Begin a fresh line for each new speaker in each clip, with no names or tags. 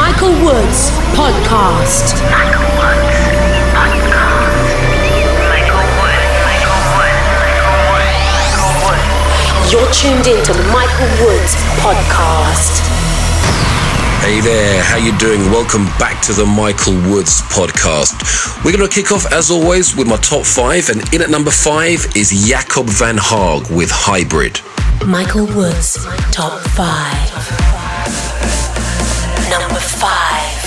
Michael Woods Podcast. You're tuned in to the Michael Woods Podcast.
Hey there, how you doing? Welcome back to the Michael Woods podcast. We're going to kick off as always with my top five, and in at number five is Jacob van Hage with Hybrid.
Michael Woods Top 5. Number 5.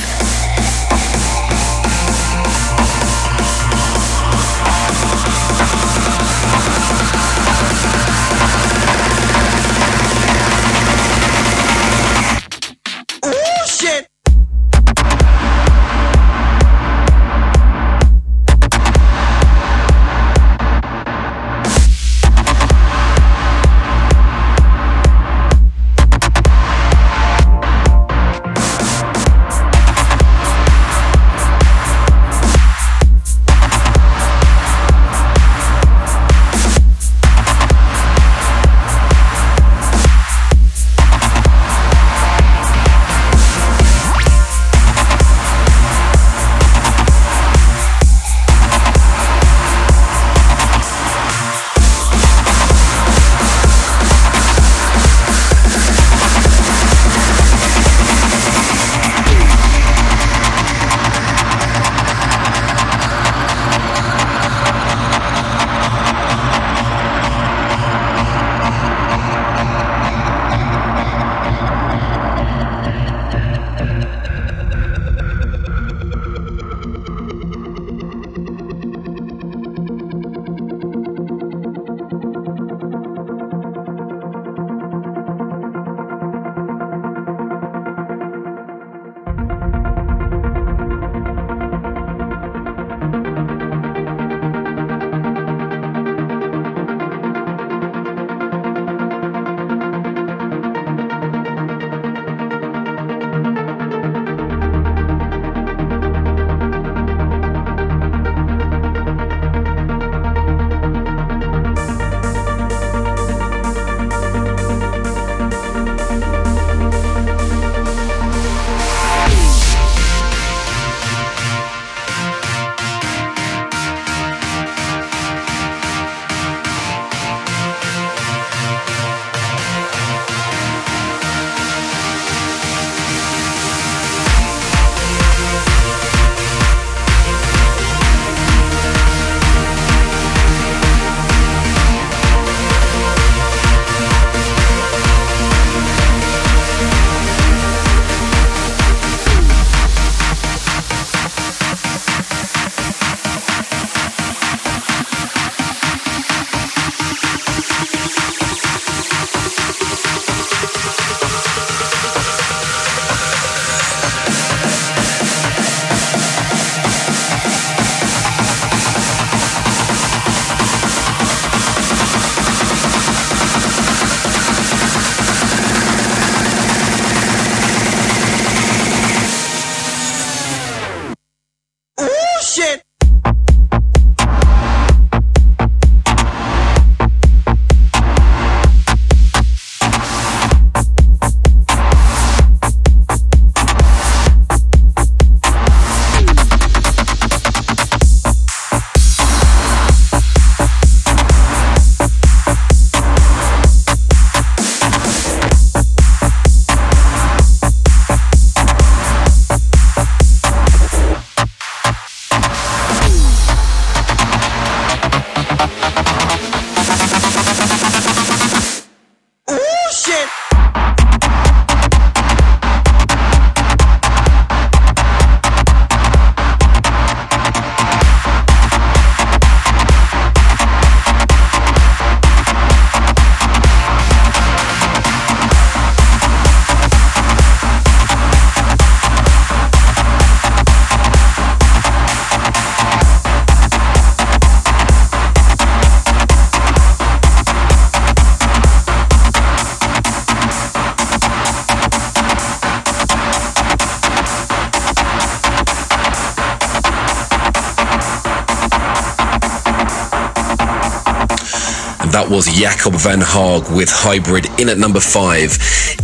Jacob van Hage with Hybrid in at number five.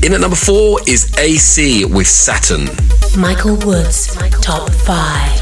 In at number four is AC with Saturn.
Michael Woods Top 5.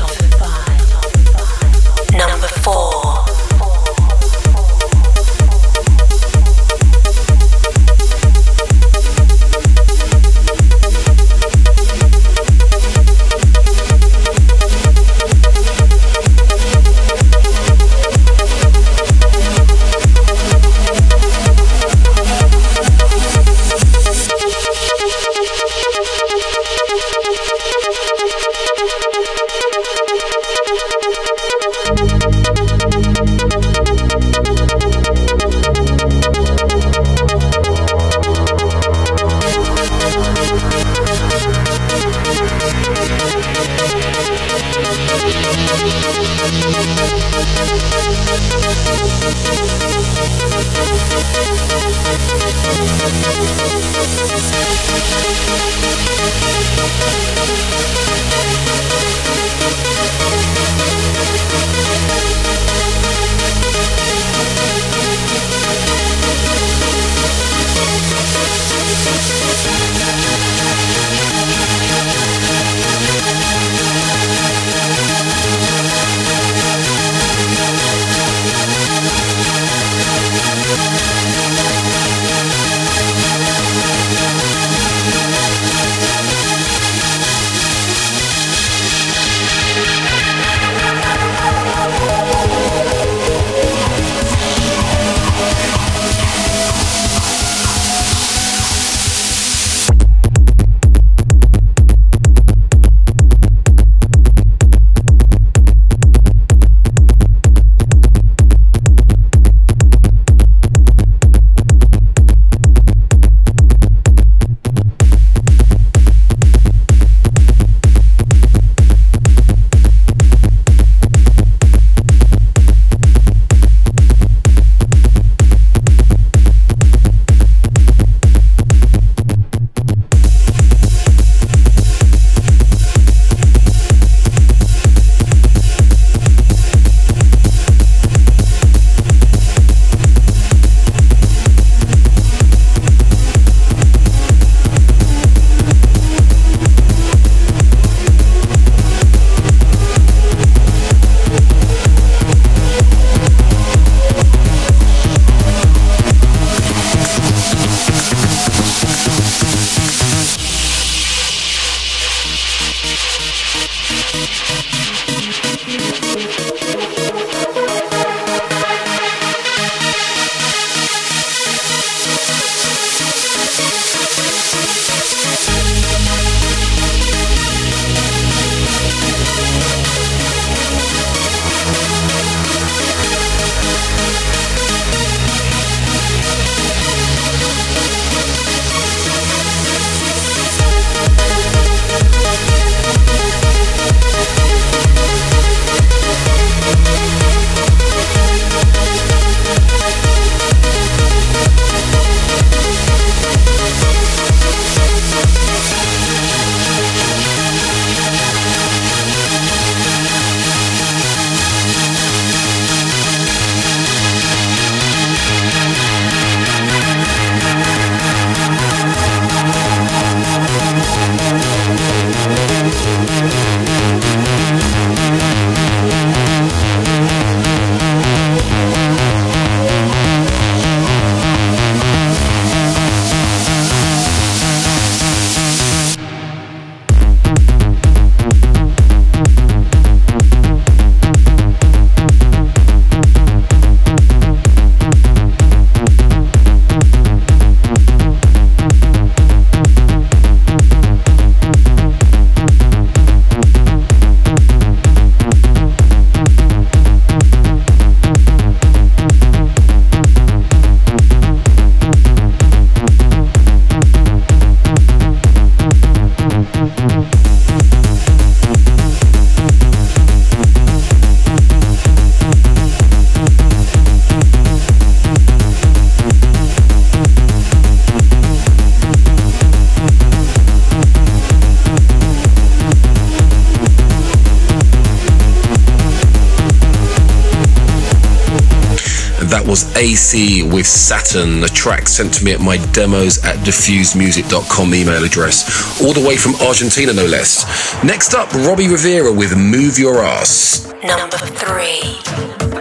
That was AC with Saturn, a track sent to me at my demos at diffusemusic.com email address, all the way from Argentina, no less. Next up, Robbie Rivera with Move Your Ass.
Number three.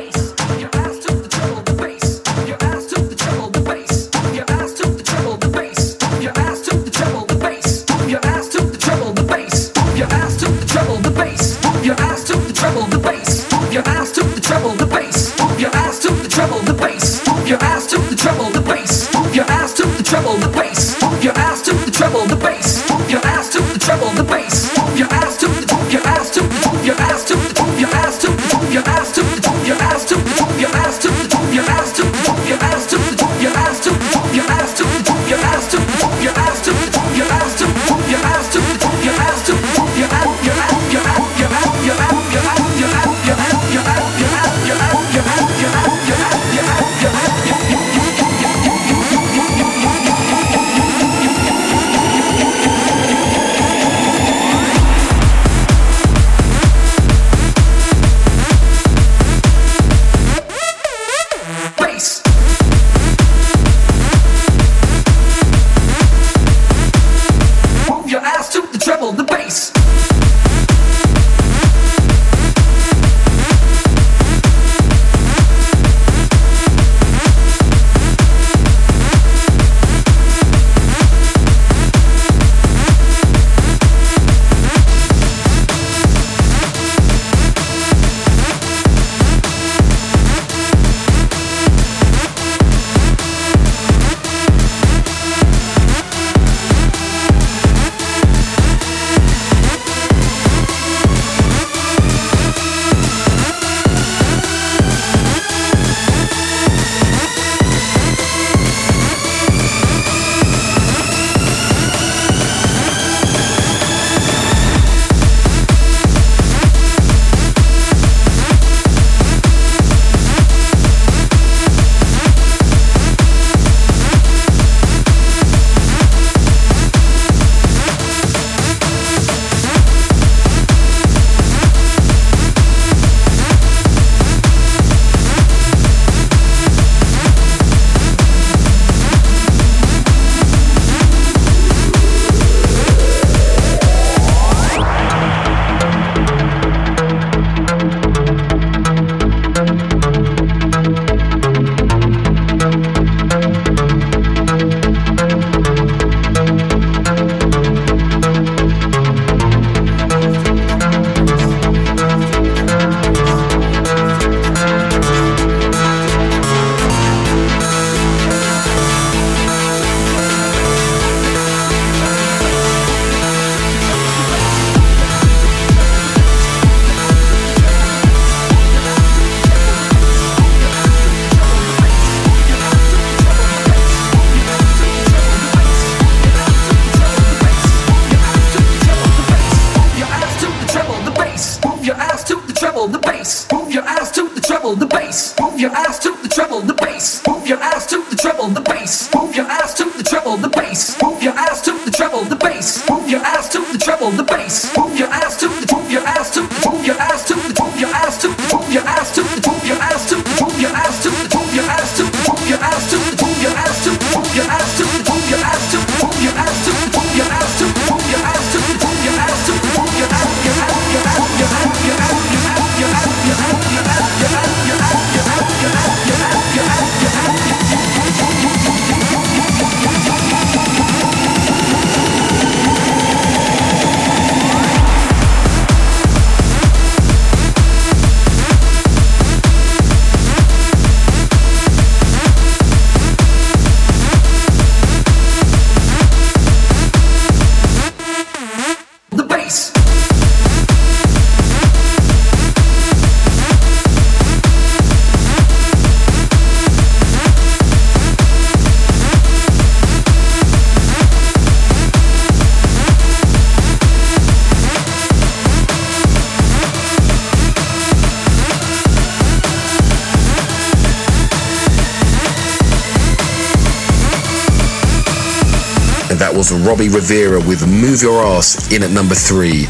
Robbie Rivera with Move Your Ass in at number three.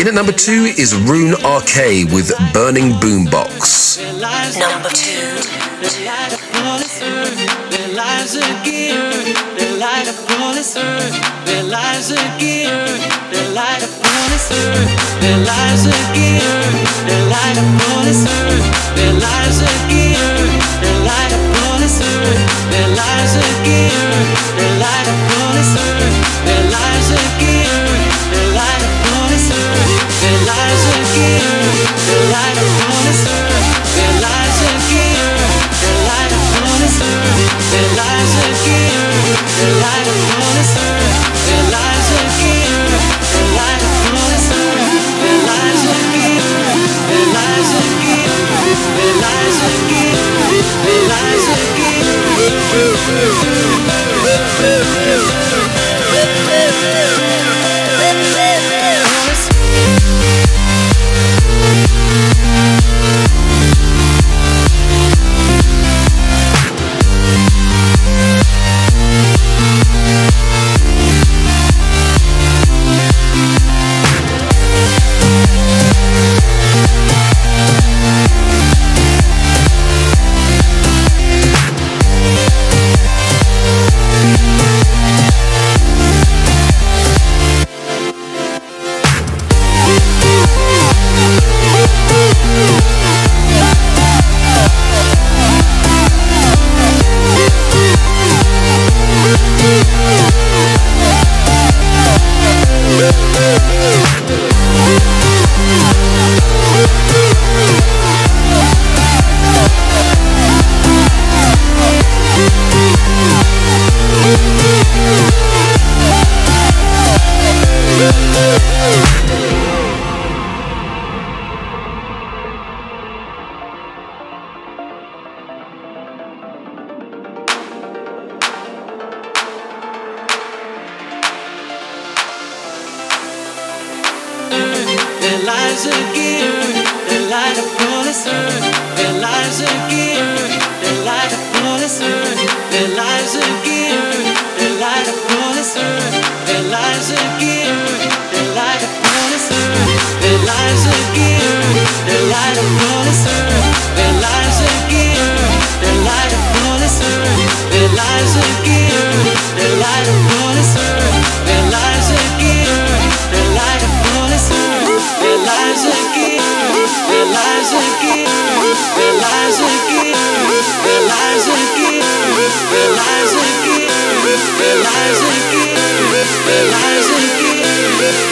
In at number two is Rune RK with Burning Boombox.
Number two.
Woo, woo, woo.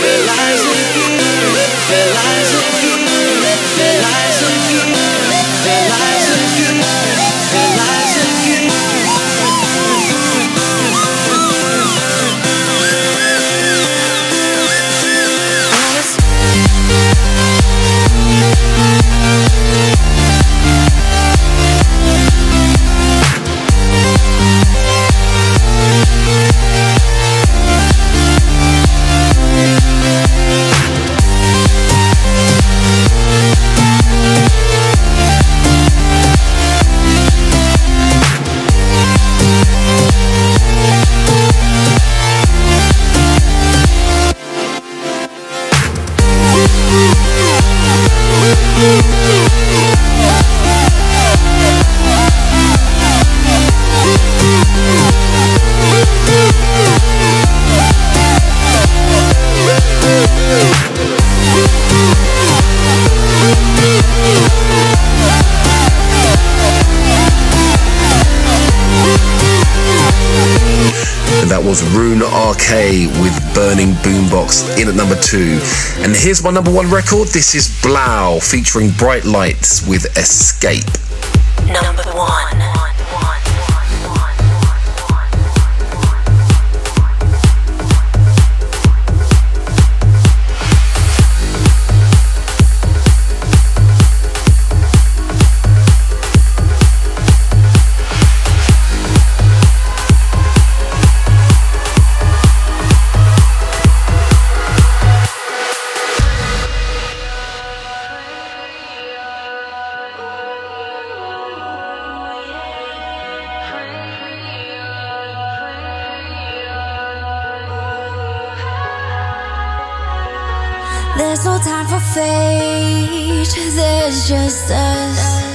realize With Burning Boombox in at number two. And here's my number one record. This is 3LAU featuring Bright Lights with Escape.
Number one.
There's no time for fate, there's just us.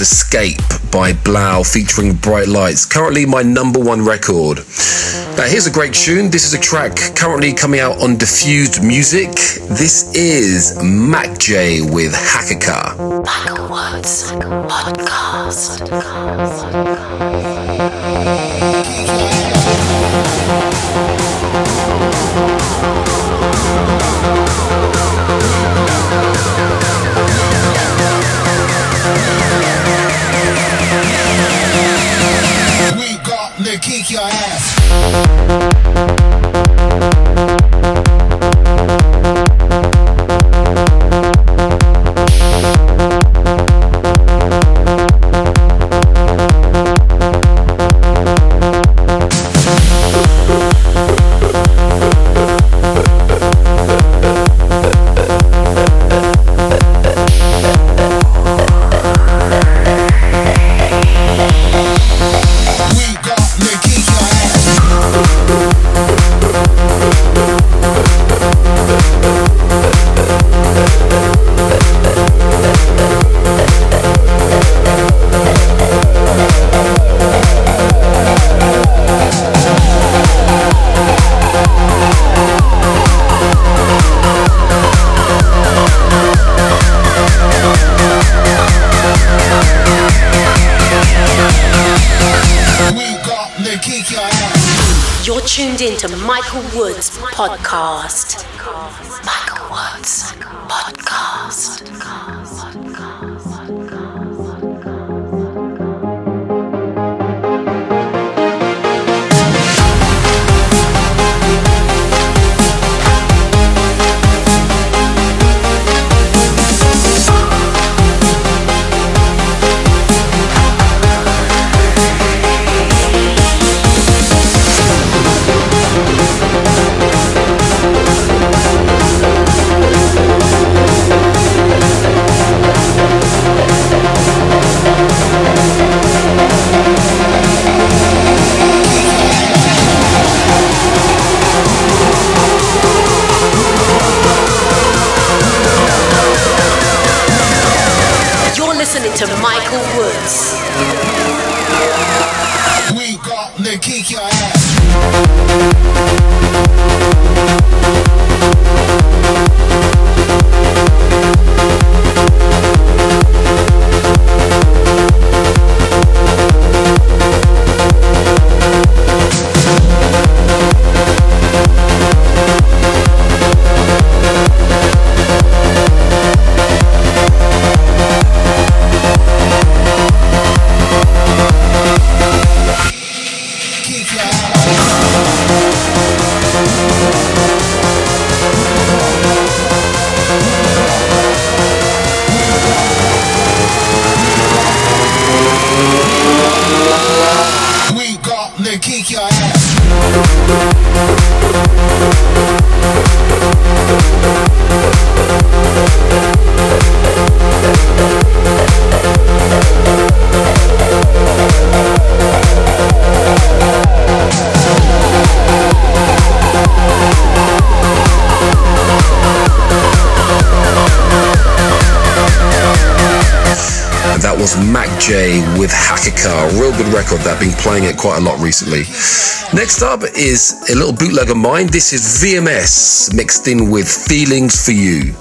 Escape by 3LAU featuring Bright Lights, currently my number one record. Now, here's a great tune. This is a track currently coming out on Diffused Music. This is Mac J with
Hacker Car. your ass. To
Michael Woods.
We got kick your ass.
Record that I've been playing it quite a lot recently. Next up is a little bootleg of mine. This is VMS mixed in with Feelings for You.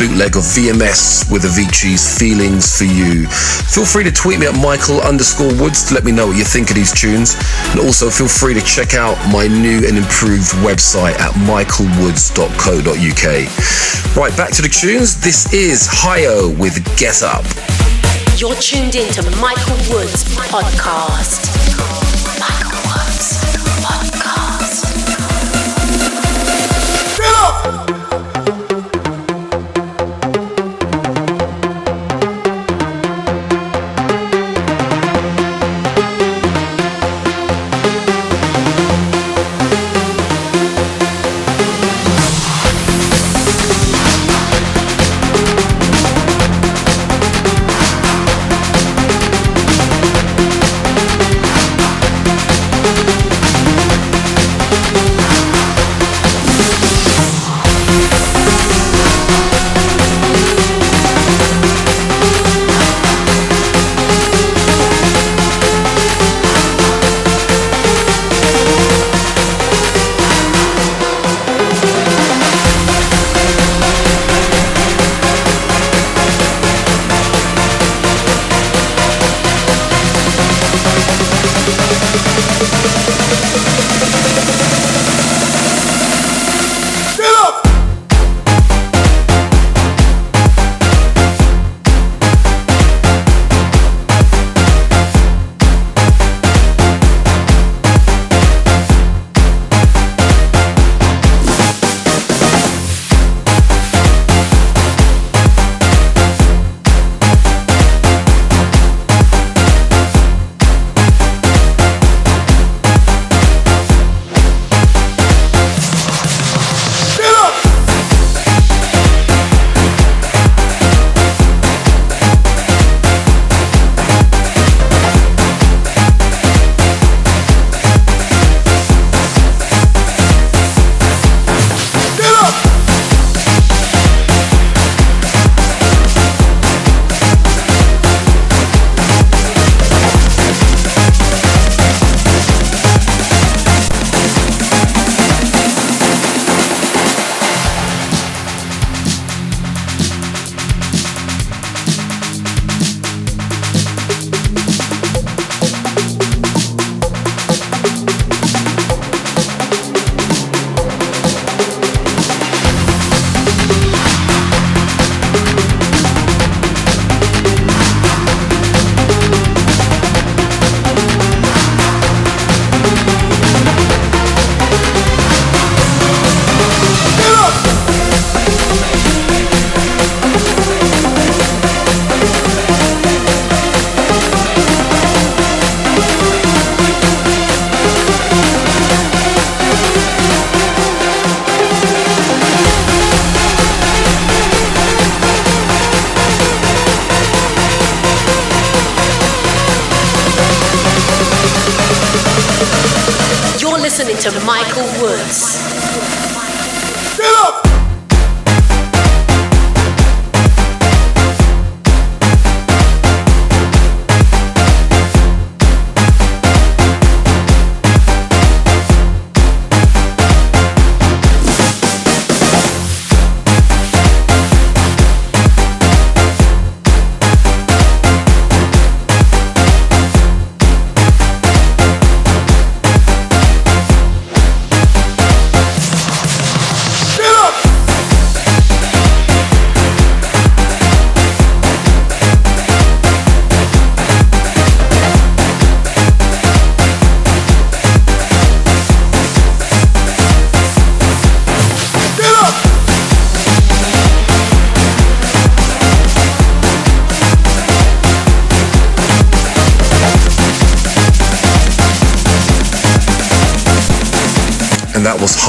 Bootleg of VMS with Avicii's Feelings for You. Feel free to tweet me at Michael underscore Woods to let me know what you think of these tunes. And also feel free to check out my new and improved website at michaelwoods.co.uk. Right, back to the tunes. This is Hio with Get Up.
You're tuned in to Michael Woods Podcast.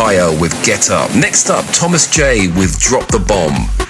Higher with Get Up. Next up, Thomas J with Drop the Bomb.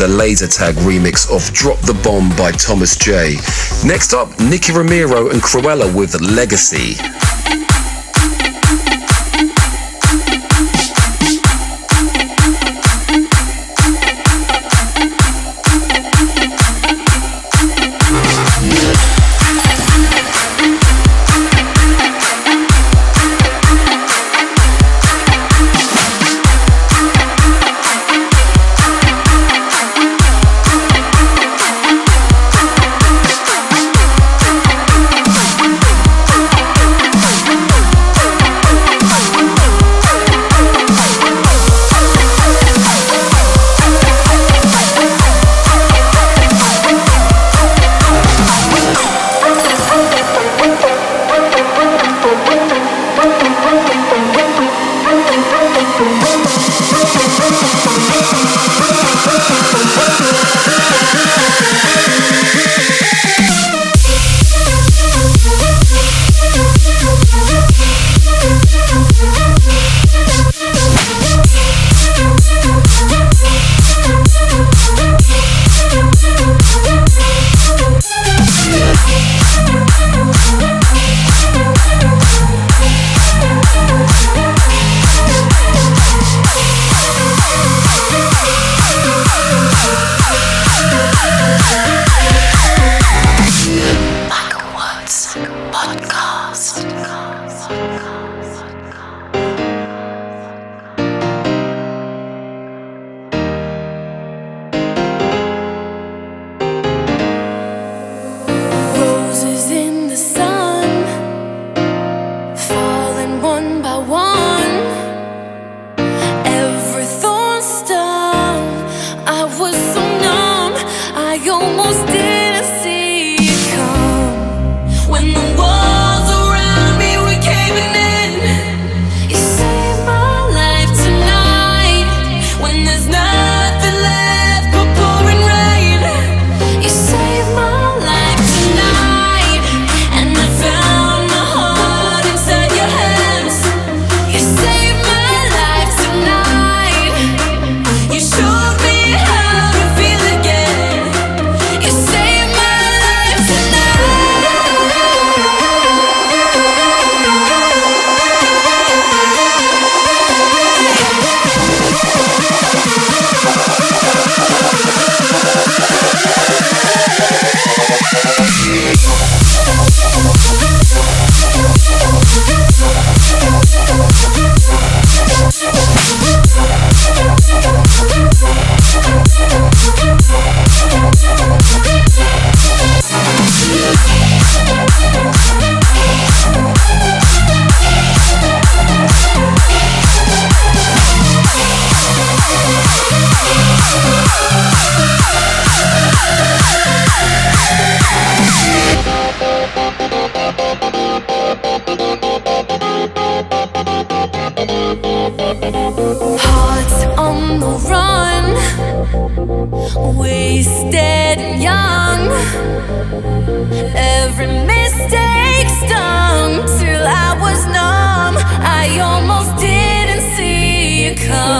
The Laser Tag remix of Drop the Bomb by Thomas J. Next up, Nicky Romero and Krewella with Legacy.
Every mistake stung till I was numb. I almost didn't see you come.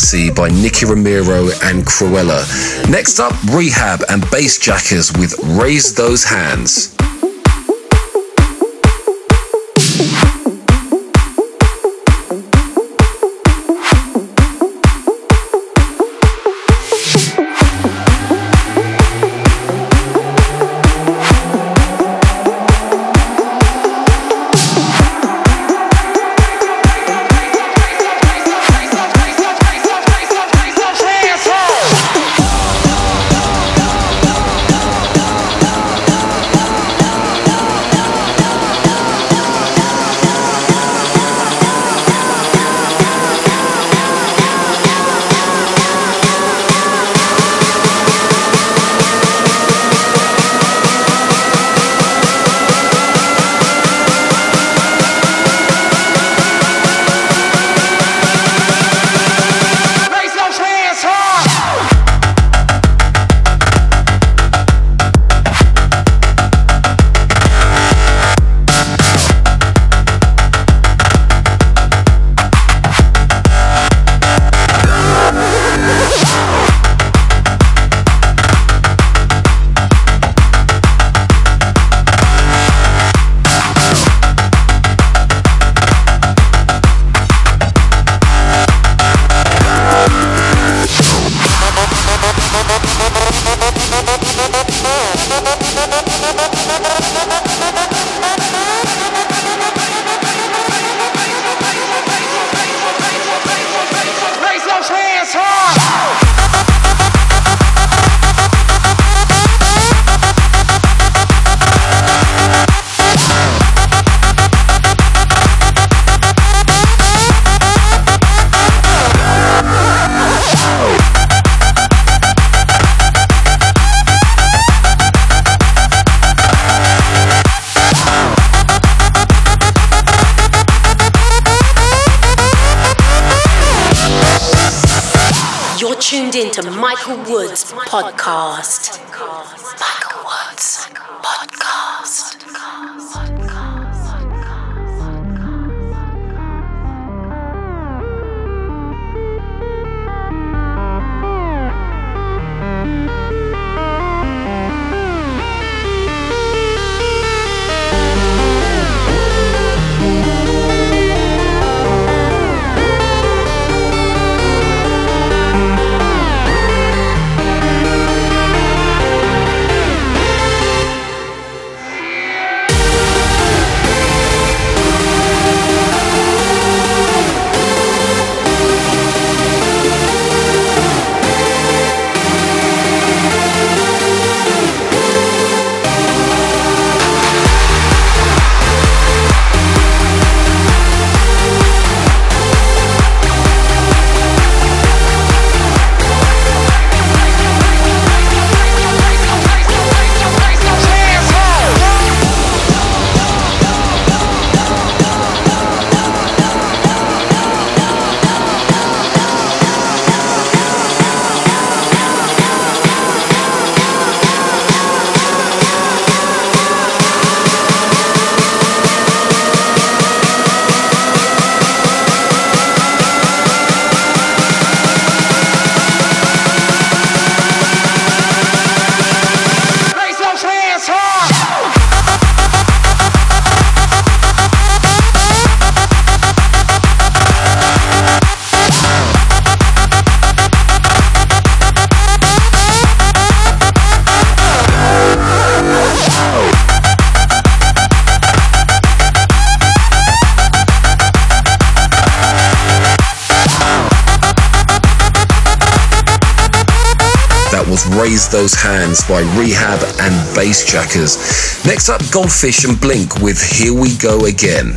Legacy by Nicky Romero and Krewella. Next up, R3hab and Bassjackers with Raise Those Hands.
You're tuned in to Michael Woods Podcast.
Michael Woods Podcast. Raise Those Hands by R3hab and Bassjackers. Next up, Goldfish and Blink with Here We Go Again.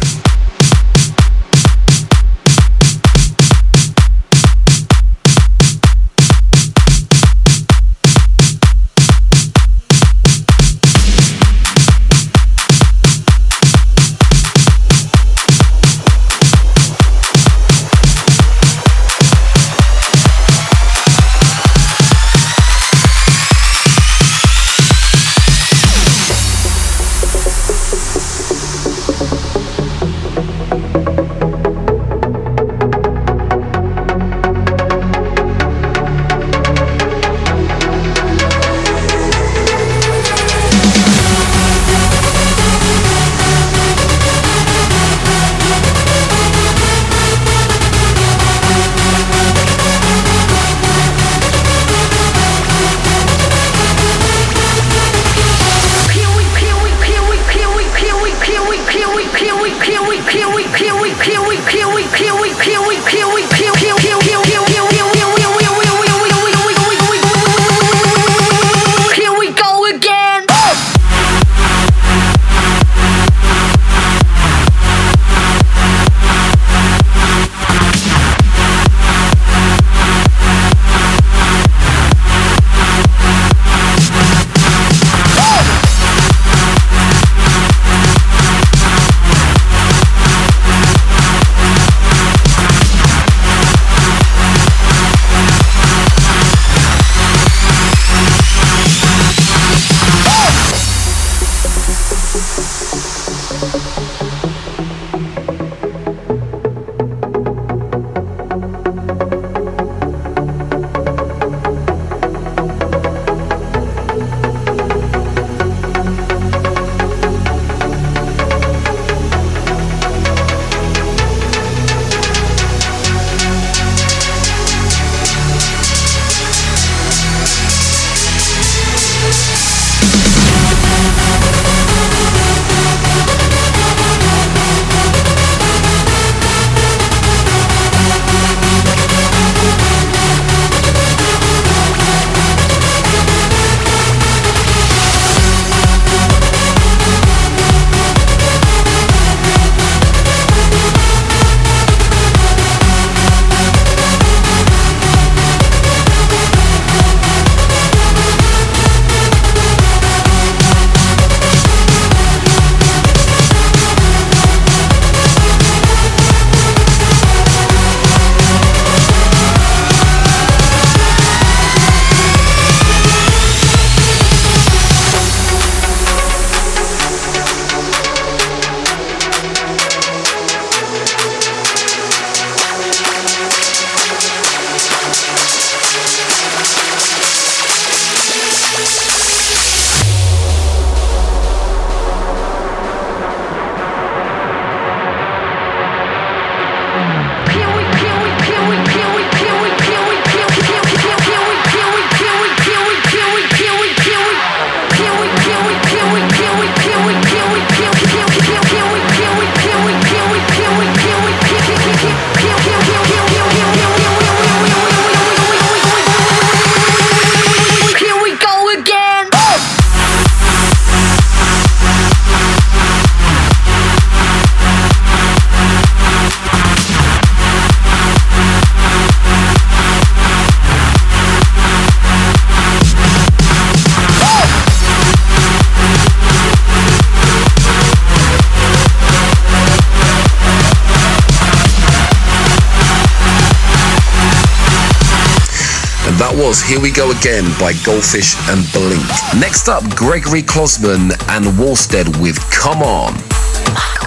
Was Here We Go Again by Goldfish and Blink. Next up, Gregori Klosman and Wallstead with Come On.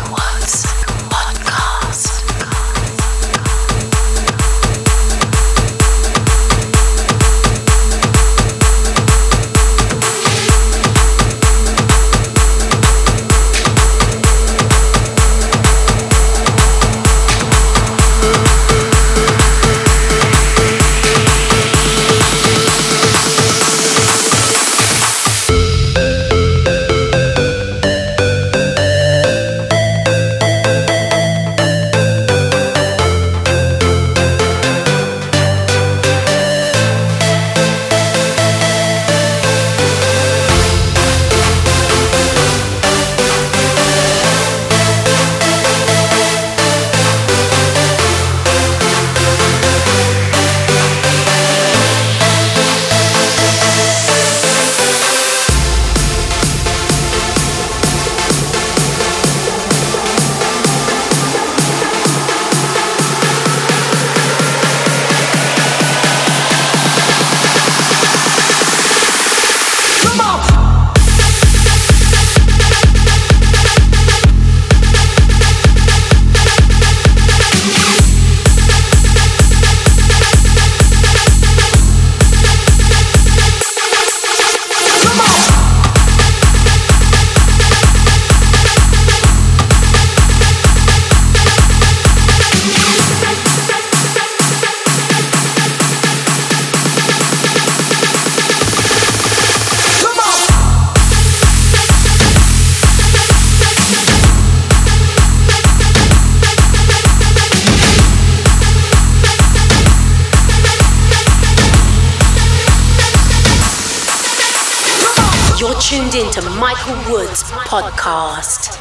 Woods podcast.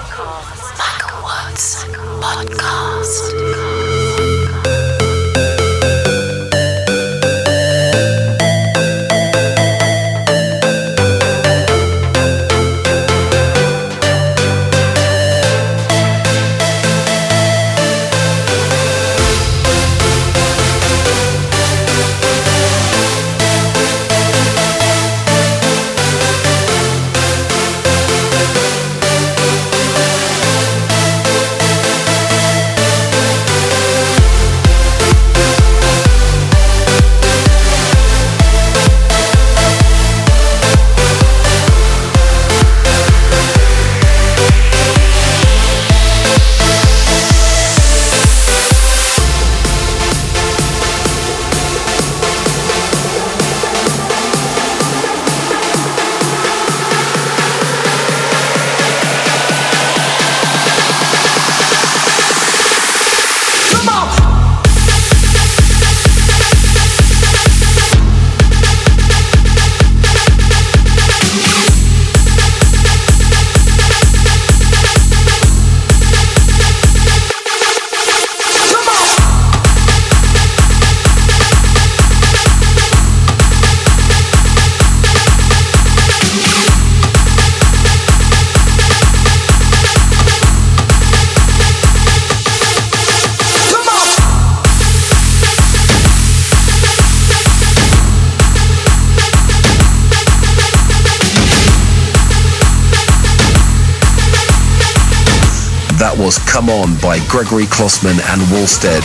Come On by Gregori Klosman and Wolstead.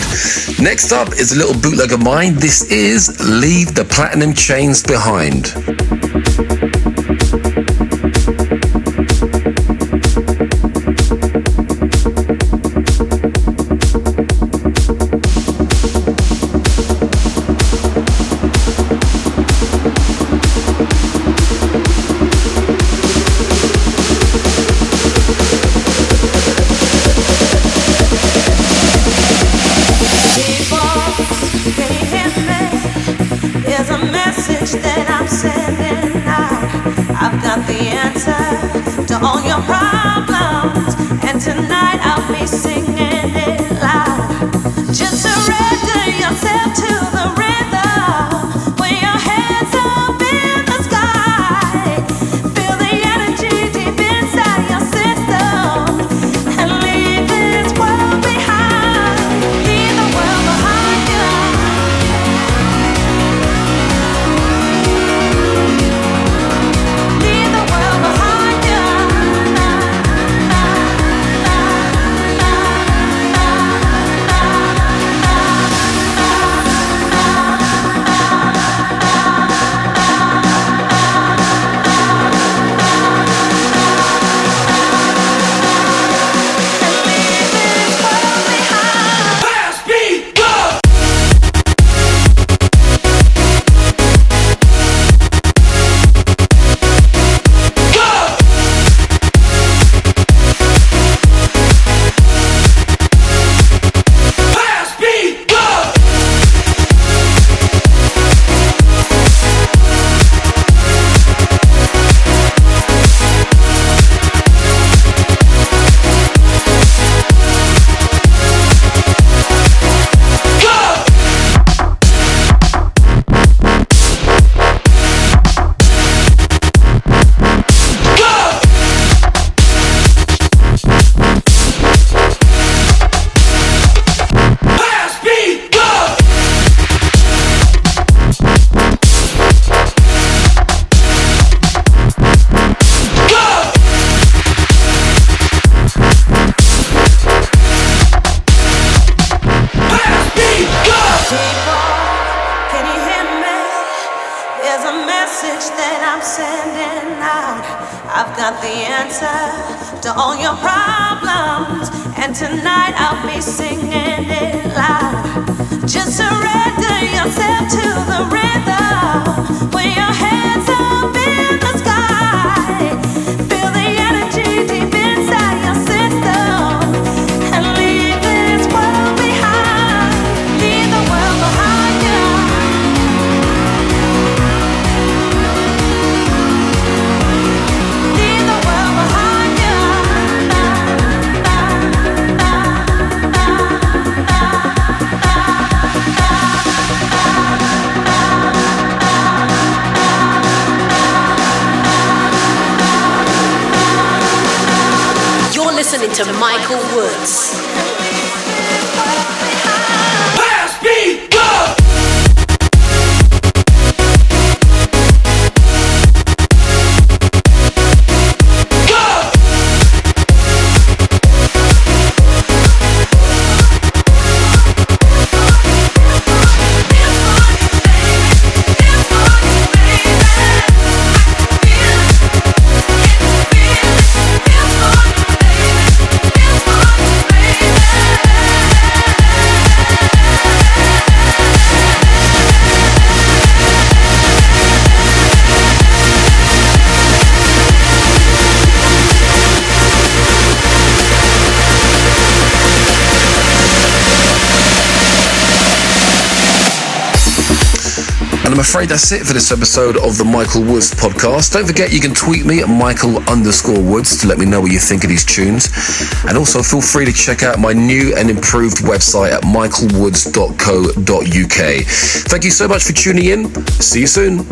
Next up is a little bootleg of mine. This is Leave the Platinum Chains Behind.
Listening to Michael Woods.
Afraid that's it for this episode of the Michael Woods podcast. Don't forget you can tweet me at Michael underscore Woods to let me know what you think of these tunes. And also feel free to check out my new and improved website at michaelwoods.co.uk. Thank you so much for tuning in. See you soon.